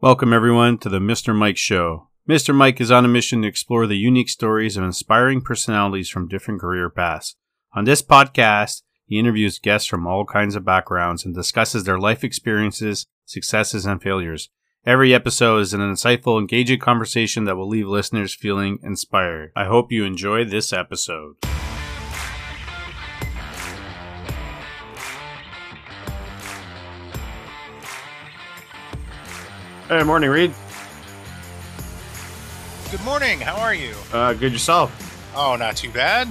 Welcome, everyone, to the Mr. Mike Show. Mr. Mike is on a mission to explore the unique stories of inspiring personalities from different career paths. On this podcast, he interviews guests from all kinds of backgrounds and discusses their life experiences, successes, and failures. Every episode is an insightful, engaging conversation that will leave listeners feeling inspired. I hope you enjoy this episode. Hey, morning, Reed. Good morning. How are you? Uh, good yourself. Oh, not too bad.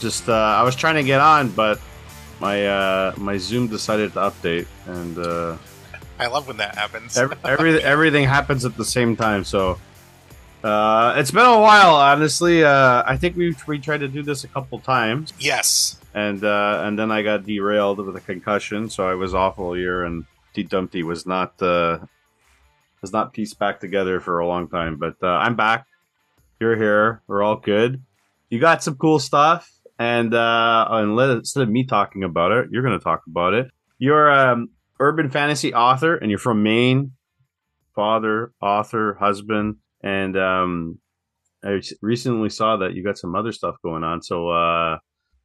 Just uh, I was trying to get on, but my uh, my Zoom decided to update, and uh, I love when that happens. every, every, everything happens at the same time. So uh, it's been a while, honestly. Uh, I think we we tried to do this a couple times, yes. and uh, and then I got derailed with a concussion, so I was off all year, and T Dumpty was not uh, was not pieced back together for a long time. But uh, I'm back. You're here. We're all good. You got some cool stuff, and uh, instead of me talking about it, you're going to talk about it. You're um, urban fantasy author, and you're from Maine. Father, author, husband, and um, I recently saw that you got some other stuff going on. So uh,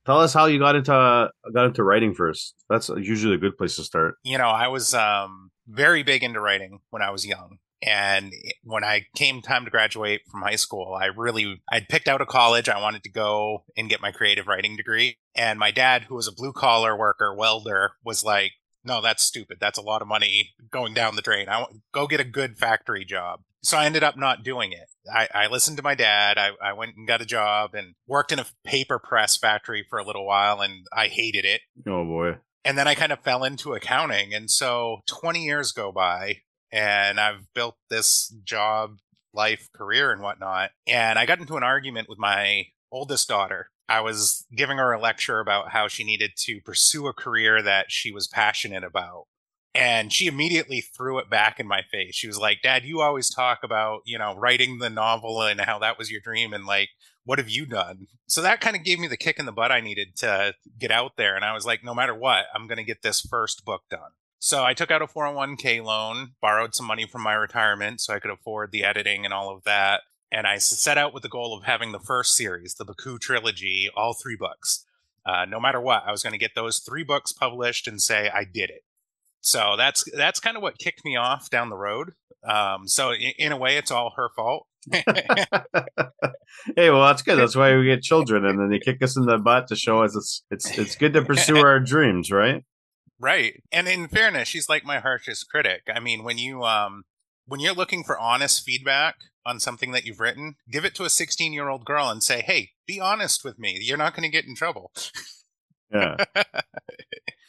tell us how you got into uh, got into writing first. That's usually a good place to start. You know, I was um, very big into writing when I was young. And when I came time to graduate from high school, I really, I'd picked out a college. I wanted to go and get my creative writing degree. And my dad, who was a blue collar worker, welder, was like, no, that's stupid. That's a lot of money going down the drain. I want, go get a good factory job. So I ended up not doing it. I, I listened to my dad. I, I went and got a job and worked in a paper press factory for a little while and I hated it. Oh boy. And then I kind of fell into accounting. And so 20 years go by and I've built this job, life, career, and whatnot. And I got into an argument with my oldest daughter. I was giving her a lecture about how she needed to pursue a career that she was passionate about. And she immediately threw it back in my face. She was like, Dad, you always talk about, you know, writing the novel and how that was your dream. And like, what have you done? So that kind of gave me the kick in the butt I needed to get out there. And I was like, no matter what, I'm going to get this first book done. So I took out a 401k loan, borrowed some money from my retirement so I could afford the editing and all of that. And I set out with the goal of having the first series, the Baku trilogy, all three books. Uh, no matter what, I was going to get those three books published and say I did it. So that's that's kind of what kicked me off down the road. Um, so in, in a way, it's all her fault. Hey, well, that's good. That's why we get children, and then they kick us in the butt to show us it's it's it's good to pursue our dreams, right? Right. And in fairness, she's like my harshest critic. I mean, when you um when you're looking for honest feedback on something that you've written, give it to a 16-year-old girl and say, "Hey, be honest with me. You're not going to get in trouble." Yeah.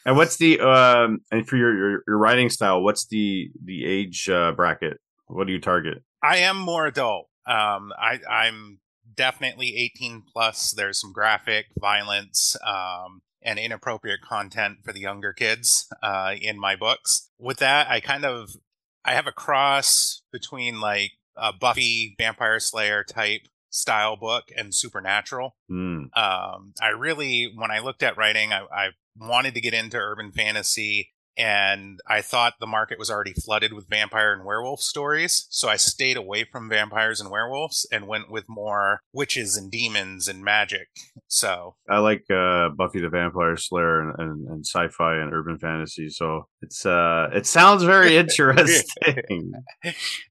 and what's the um and for your, your your writing style, what's the the age uh, bracket? What do you target? I am more adult. Um I I'm definitely 18 plus. There's some graphic violence um and inappropriate content for the younger kids uh, in my books. With that, I kind of I have a cross between like a Buffy Vampire Slayer type style book and Supernatural. Mm. Um, I really, when I looked at writing, I, I wanted to get into urban fantasy and I thought the market was already flooded with vampire and werewolf stories. So I stayed away from vampires and werewolves and went with more witches and demons and magic. So I like uh, Buffy the Vampire Slayer and, and, and sci-fi and urban fantasy. So it's uh, it sounds very interesting.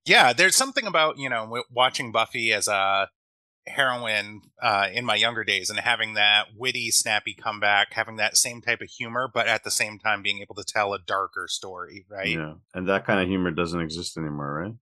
yeah, there's something about you know watching Buffy as a heroine uh, in my younger days and having that witty, snappy comeback, having that same type of humor, but at the same time being able to tell a darker story, right? Yeah, and that kind of humor doesn't exist anymore, right?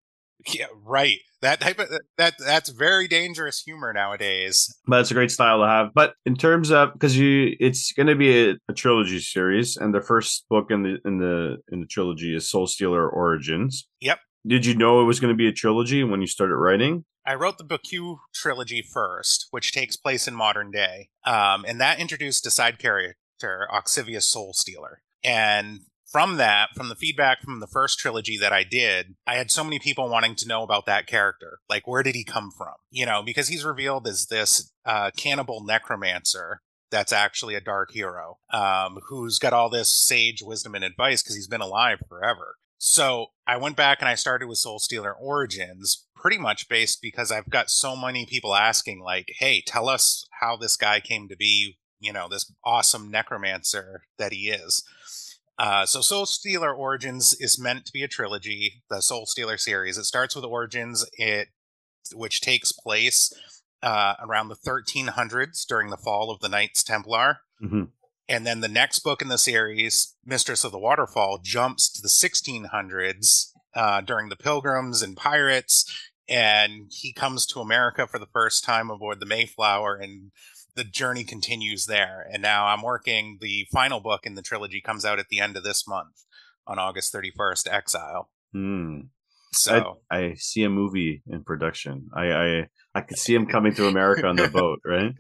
Yeah, right. That type of that that's very dangerous humor nowadays. But it's a great style to have. But in terms of because you, it's going to be a, a, trilogy series, and the first book in the in the in the trilogy is Soul Stealer Origins. Yep. Did you know it was going to be a trilogy when you started writing? I wrote the Baku trilogy first, which takes place in modern day, um, and that introduced a side character, Oxivius Soul Stealer. And from that, from the feedback from the first trilogy that I did, I had so many people wanting to know about that character. Like, where did he come from? You know, because he's revealed as this uh, cannibal necromancer that's actually a dark hero um, who's got all this sage wisdom and advice because he's been alive forever. So I went back and I started with Soul Stealer Origins, pretty much based because I've got so many people asking, like, hey, tell us how this guy came to be, you know, this awesome necromancer that he is. Uh, so Soul Stealer Origins is meant to be a trilogy, the Soul Stealer series. It starts with Origins, it which takes place uh, around the 1300s during the fall of the Knights Templar. Mm-hmm. And then the next book in the series, Mistress of the Waterfall, jumps to the 1600s uh, during the Pilgrims and Pirates. And he comes to America for the first time aboard the Mayflower, and the journey continues there. And now I'm working the final book in the trilogy, comes out at the end of this month on August 31st, Exile. Hmm. So I, I see a movie in production. I I, I could see him coming to America on the boat, right?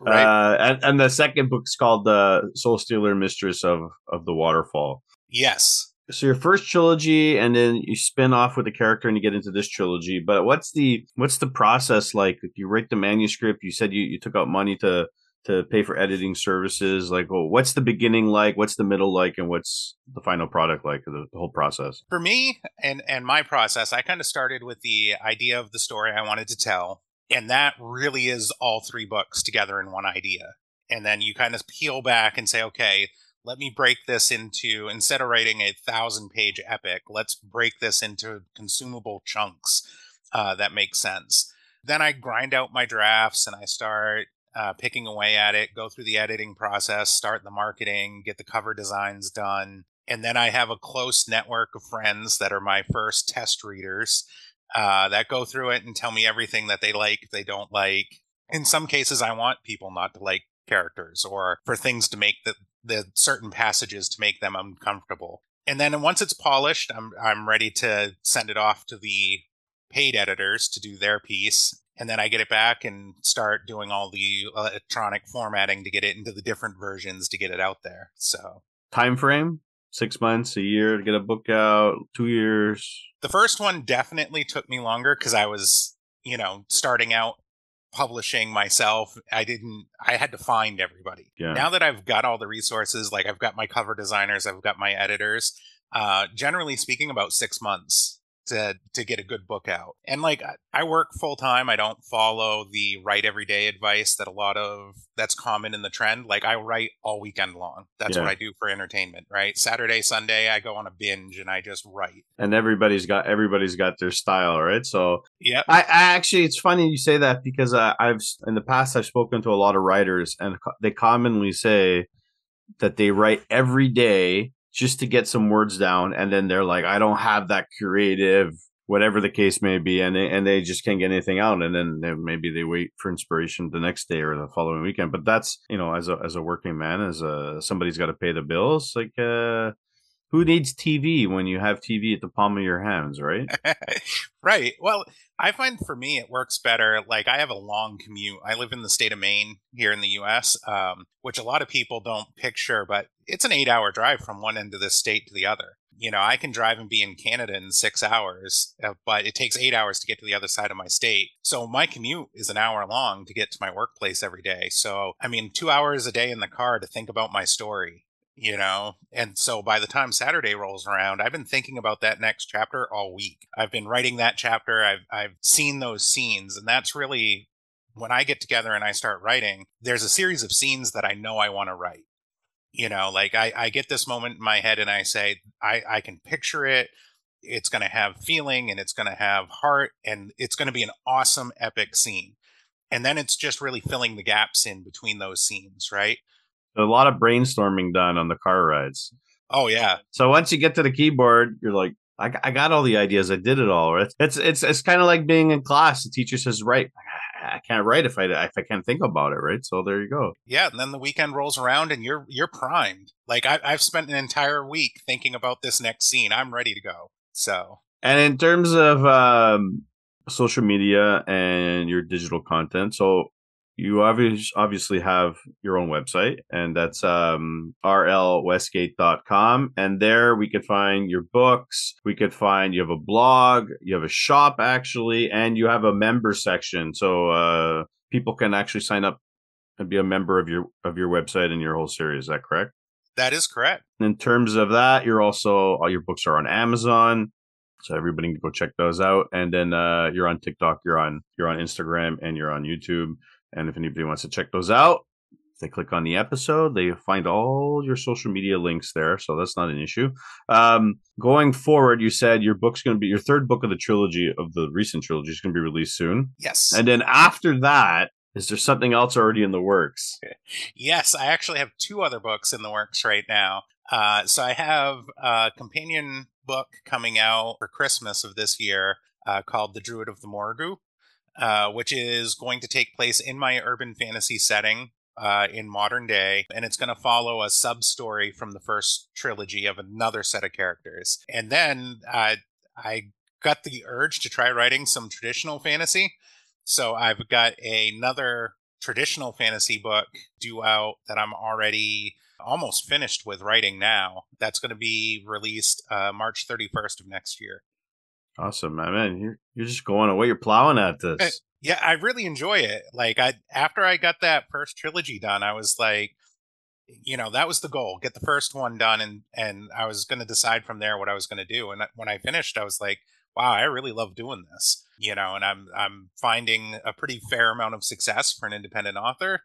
right. Uh, and, and the second book's called the Soul Stealer Mistress of of the Waterfall. yes. So your first trilogy, and then you spin off with the character, and you get into this trilogy. But what's the what's the process like? You write the manuscript, you said you, you took out money to to pay for editing services. Like, well, what's the beginning like? What's the middle like? And what's the final product like? The, the whole process. For me and and my process, I kind of started with the idea of the story I wanted to tell, and that really is all three books together in one idea. And then you kind of peel back and say, okay, let me break this into instead of writing a thousand page epic, let's break this into consumable chunks uh, that make sense. Then I grind out my drafts and I start uh, picking away at it, go through the editing process, start the marketing, get the cover designs done. And then I have a close network of friends that are my first test readers uh, that go through it and tell me everything that they like, they don't like. In some cases, I want people not to like characters or for things to make the, the certain passages to make them uncomfortable. And then once it's polished, I'm I'm ready to send it off to the paid editors to do their piece and then I get it back and start doing all the electronic formatting to get it into the different versions to get it out there. So time frame six months, a year to get a book out, two years. The first one definitely took me longer because I was, you know, starting out publishing myself. I didn't, I had to find everybody. Yeah. Now that I've got all the resources, like I've got my cover designers, I've got my editors, uh, generally speaking, about six months to to get a good book out. And like I work full time. I don't follow the write every day advice that a lot of that's common in the trend. Like I write all weekend long. That's Yeah. what I do for entertainment, right? Saturday, Sunday I go on a binge and I just write. And everybody's got everybody's got their style, right? So yeah, I, I actually, it's funny you say that because uh, I've in the past I've spoken to a lot of writers, and they commonly say that they write every day just to get some words down, and then they're like, I don't have that creative, whatever the case may be, and they, and they just can't get anything out, and then they, maybe they wait for inspiration the next day or the following weekend. But that's you know, as a as a working man, as a somebody's got to pay the bills, like. uh who needs TV when you have TV at the palm of your hands, right? right. Well, I find for me it works better. Like I have a long commute. I live in the state of Maine here in the U.S., um, which a lot of people don't picture, but it's an eight-hour drive from one end of the state to the other. You know, I can drive and be in Canada in six hours, uh, but it takes eight hours to get to the other side of my state. So my commute is an hour long to get to my workplace every day. So I mean, two hours a day in the car to think about my story you know? And so by the time saturday rolls around i've been thinking about that next chapter all week. I've been writing that chapter. I've i've seen those scenes and that's really when i get together and i start writing there's a series of scenes that i know i want to write. You know like i i get this moment in my head and i say i i can picture it. It's going to have feeling and it's going to have heart and it's going to be an awesome epic scene. And then it's just really filling the gaps in between those scenes right a lot of brainstorming done on the car rides. oh yeah So once you get to the keyboard, you're like, I, I got all the ideas. I did it all. Right? It's it's it's kind of like being in class. The teacher says, "Write." I can't write if I if I can't think about it. Right. So there you go. Yeah, and then the weekend rolls around and you're you're primed. Like I, I've spent an entire week thinking about this next scene. I'm ready to go. So And in terms of um, social media and your digital content, so you obviously obviously have your own website, and that's um, rlwestgate.com. And there we could find your books. We could find you have a blog, you have a shop actually, and you have a member section. So uh, people can actually sign up and be a member of your of your website and your whole series. Is that correct? That is correct. In terms of that, you're also all your books are on Amazon. So everybody can go check those out. And then uh, you're on TikTok, you're on you're on Instagram, and you're on YouTube. And if anybody wants to check those out, they click on the episode, they find all your social media links there. So that's not an issue. Um, going forward, you said your book's going to be your third book of the trilogy of the recent trilogy is going to be released soon. Yes. And then after that, is there something else already in the works? Yes, I actually have two other books in the works right now. Uh, so I have a companion book coming out for Christmas of this year uh, called The Druid of the Morgul, uh, which is going to take place in my urban fantasy setting uh, in modern day, and it's going to follow a sub story from the first trilogy of another set of characters. And then uh, I got the urge to try writing some traditional fantasy. So I've got another traditional fantasy book due out that I'm already almost finished with writing now. That's going to be released uh, March 31st of next year. Awesome, man. man. You're you're just going away. You're plowing at eh, this. Yeah, I really enjoy it. Like I after I got that first trilogy done, I was like, you know, that was the goal. Get the first one done and and I was going to decide from there what I was going to do. And when I finished, I was like, wow, I really love doing this. You know, and I'm I'm finding a pretty fair amount of success for an independent author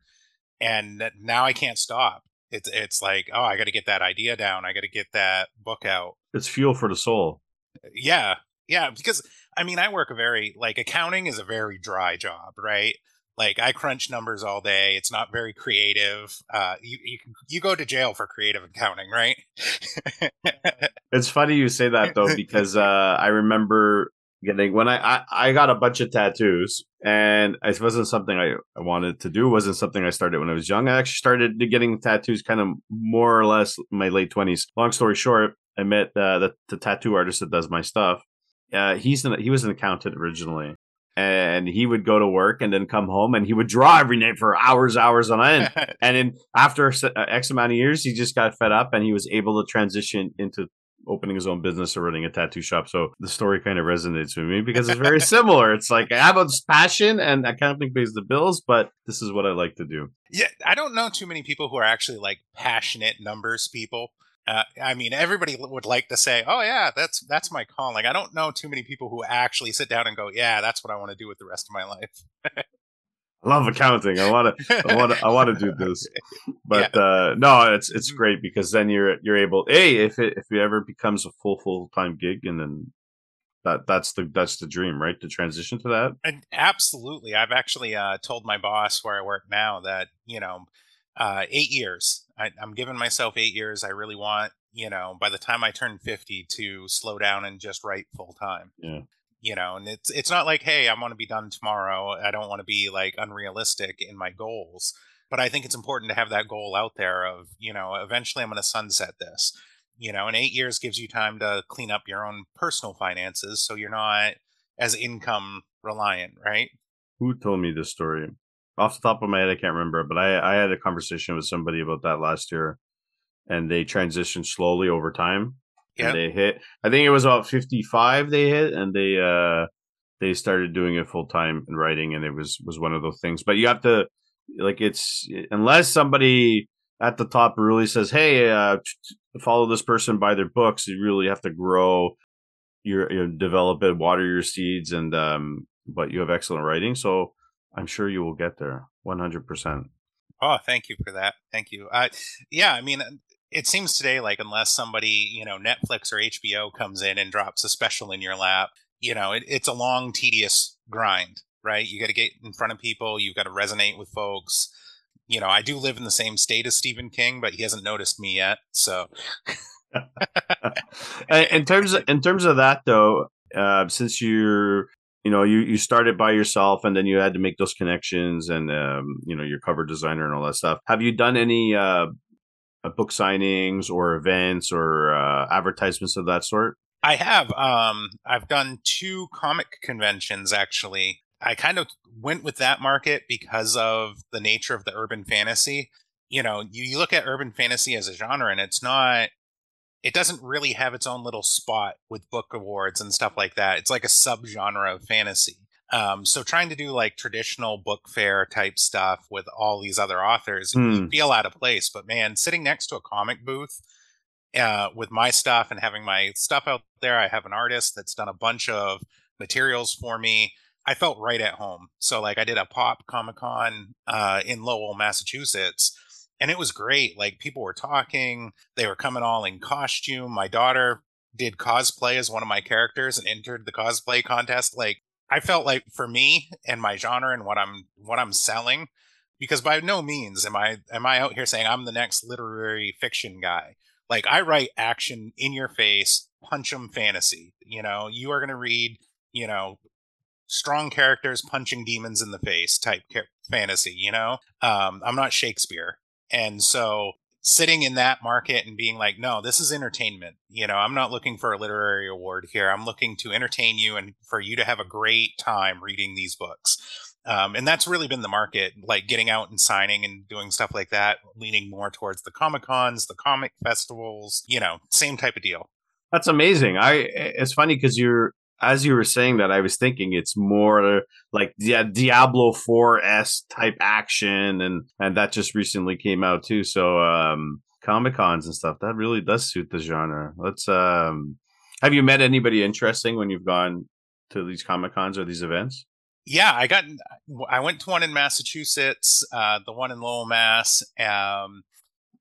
and now I can't stop. It's it's like, oh, I got to get that idea down. I got to get that book out. It's fuel for the soul. Yeah. Yeah, because I mean, I work a very like accounting is a very dry job, right? Like I crunch numbers all day. It's not very creative. Uh, you you you go to jail for creative accounting, right? it's funny you say that though because uh, I remember getting when I, I I got a bunch of tattoos and it wasn't something I, I wanted to do. It wasn't something I started when I was young. I actually started getting tattoos kind of more or less my late twenties. Long story short, I met uh, the the tattoo artist that does my stuff uh, he's an, he was an accountant originally, and he would go to work and then come home and he would draw every night for hours, hours on end. and then after uh, X amount of years, he just got fed up and he was able to transition into opening his own business or running a tattoo shop. So the story kind of resonates with me because it's very similar. It's like I have this passion and accounting pays the bills, but this is what I like to do. Yeah, I don't know too many people who are actually like passionate numbers people. Uh, I mean, everybody would like to say, "Oh yeah, that's that's my calling." I don't know too many people who actually sit down and go, "Yeah, that's what I want to do with the rest of my life." I love accounting. I want to, I want to, I want to do this. But yeah. uh, no, it's it's mm-hmm. great because then you're you're able. Hey, if it if it ever becomes a full full time gig, and then that that's the that's the dream, right? To transition to that. And absolutely, I've actually uh, told my boss where I work now that you know uh, eight years. I, I'm giving myself eight years. I really want, you know, by the time I turn 50 to slow down and just write full time. Yeah. You know, and it's it's not like, hey, I want to be done tomorrow. I don't want to be like unrealistic in my goals. But I think it's important to have that goal out there of, you know, eventually I'm going to sunset this. You know, and eight years gives you time to clean up your own personal finances so you're not as income reliant, right? Who told me this story? Off the top of my head, I can't remember, but I, I had a conversation with somebody about that last year, and they transitioned slowly over time. Yeah, they hit. I think it was about fifty five they hit, and they uh they started doing it full time and writing, and it was was one of those things. But you have to like it's unless somebody at the top really says, "Hey, uh, follow this person, buy their books." You really have to grow your, your develop it, water your seeds, and um. But you have excellent writing, so I'm sure you will get there 100%. Oh, thank you for that. Thank you. Uh, yeah, I mean, it seems today like unless somebody, you know, Netflix or HBO comes in and drops a special in your lap, you know, it, it's a long, tedious grind, right? You got to get in front of people, you've got to resonate with folks. You know, I do live in the same state as Stephen King, but he hasn't noticed me yet. So, in terms of in terms of that though, uh, since you're you know you you started by yourself and then you had to make those connections and um, you know your cover designer and all that stuff. Have you done any uh, uh, book signings or events or uh, advertisements of that sort? I have um, i've done two comic conventions actually. I kind of went with that market because of the nature of the urban fantasy. You know you, you look at urban fantasy as a genre and it's not it doesn't really have its own little spot with book awards and stuff like that. It's like a subgenre of fantasy. Um, so trying to do like traditional book fair type stuff with all these other authors, you feel out of place. But man, sitting next to a comic booth uh, with my stuff and having my stuff out there, I have an artist that's done a bunch of materials for me. I felt right at home. So like I did a pop Comic Con uh, in Lowell, Massachusetts, and it was great. Like people were talking, they were coming all in costume. My daughter did cosplay as one of my characters and entered the cosplay contest. Like I felt like for me and my genre and what I'm what I'm selling, because by no means am I am I out here saying I'm the next literary fiction guy. Like I write action in your face, punch 'em fantasy. You know, you are going to read, you know, strong characters punching demons in the face type fantasy. You know, um, I'm not Shakespeare, and so sitting in that market and being like, no, this is entertainment. You know, I'm not looking for a literary award here. I'm looking to entertain you and for you to have a great time reading these books. Um, and that's really been the market, like getting out and signing and doing stuff like that, leaning more towards the Comic Cons, the comic festivals, you know, same type of deal. That's amazing. I it's funny because you're as you were saying that, I was thinking it's more like yeah, Diablo 4S type action, and and that just recently came out too. So um, Comic Cons and stuff that really does suit the genre. Let's um, have you met anybody interesting when you've gone to these Comic Cons or these events? Yeah, I got. I went to one in Massachusetts, uh, the one in Lowell, Mass, um,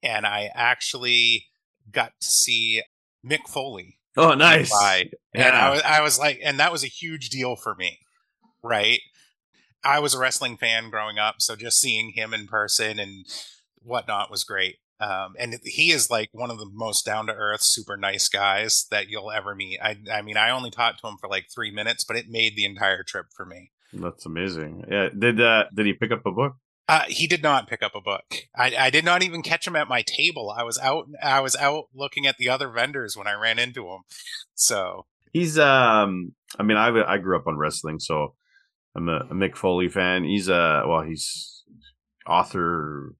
and I actually got to see Mick Foley. Oh, nice! By, yeah. And I was, I was like, and that was a huge deal for me, right? I was a wrestling fan growing up, so just seeing him in person and whatnot was great. Um, and he is like one of the most down to earth, super nice guys that you'll ever meet. I, I mean, I only talked to him for like three minutes, but it made the entire trip for me. That's amazing. Yeah. Did uh, did he pick up a book? Uh, he did not pick up a book. I, I did not even catch him at my table. I was out. I was out looking at the other vendors when I ran into him. So he's um. I mean, I I grew up on wrestling, so I'm a, a Mick Foley fan. He's a well, he's author,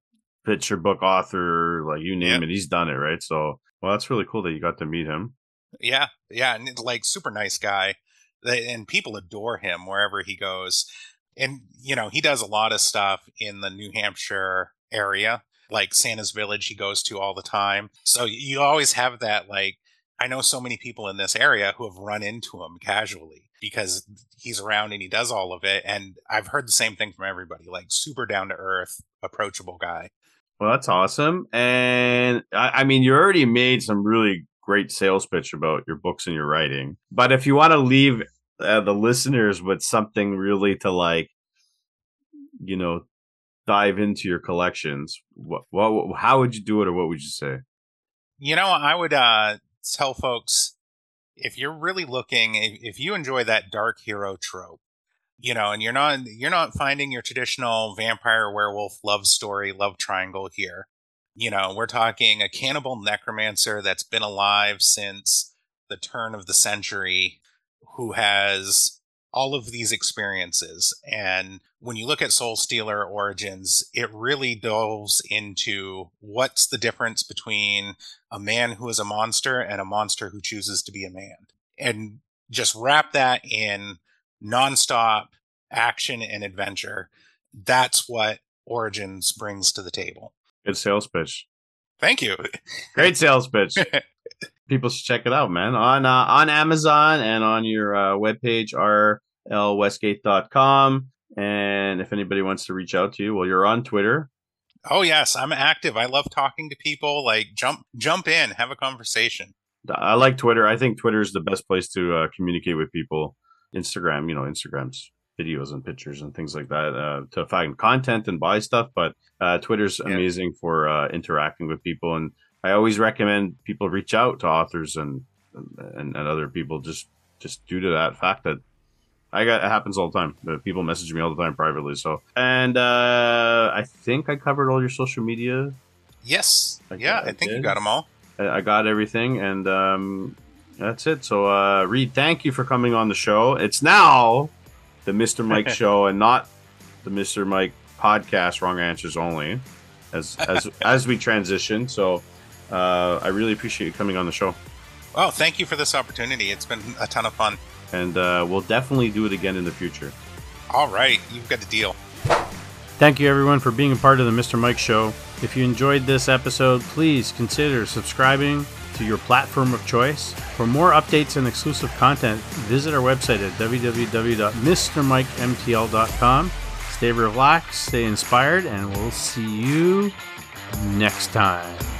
picture book author, like you name yep. it. He's done it, right? So well, that's really cool that you got to meet him. Yeah, yeah, and like super nice guy and people adore him wherever he goes. And you know, he does a lot of stuff in the New Hampshire area, like Santa's Village he goes to all the time. So you always have that like I know so many people in this area who have run into him casually because he's around and he does all of it and I've heard the same thing from everybody, like super down to earth, approachable guy. Well, that's awesome. And I, I mean, you already made some really great sales pitch about your books and your writing. But if you want to leave uh, the listeners with something really to like, you know, dive into your collections, what, what, how would you do it, or what would you say? You know, I would uh, tell folks if you're really looking, if, if you enjoy that dark hero trope, you know, and you're not you're not finding your traditional vampire werewolf love story, love triangle here you know, we're talking a cannibal necromancer that's been alive since the turn of the century, who has all of these experiences. And when you look at Soul Stealer Origins, it really delves into what's the difference between a man who is a monster and a monster who chooses to be a man. And just wrap that in nonstop action and adventure. That's what Origins brings to the table. Good sales pitch. Thank you. Great sales pitch. People should check it out, man. On uh, on Amazon and on your uh, webpage, rlwestgate.com. And if anybody wants to reach out to you, well, you're on Twitter. Oh yes, I'm active. I love talking to people. Like jump jump in, have a conversation. I like Twitter. I think Twitter is the best place to uh, communicate with people. Instagram, you know, Instagram's videos and pictures and things like that uh, to find content and buy stuff. But uh, Twitter's yeah. amazing for uh, interacting with people, and I always recommend people reach out to authors and and, and other people just just due to that fact that I got it happens all the time. People message me all the time privately. So, and uh, I think I covered all your social media. Yes. I yeah, I, I think did. you got them all. I got everything, and um, that's it. So, uh, Reed, thank you for coming on the show. It's now the Mr. Mike show and not the Mr. Mike podcast, wrong answers only, as as as we transition. So uh, I really appreciate you coming on the show. Well, oh, thank you for this opportunity. It's been a ton of fun, and uh, we'll definitely do it again in the future. All right, you've got the deal. Thank you, everyone, for being a part of the Mr. Mike Show. If you enjoyed this episode, please consider subscribing to your platform of choice. For more updates and exclusive content, visit our website at www.mrmikemtl.com. Stay relaxed, stay inspired, and we'll see you next time.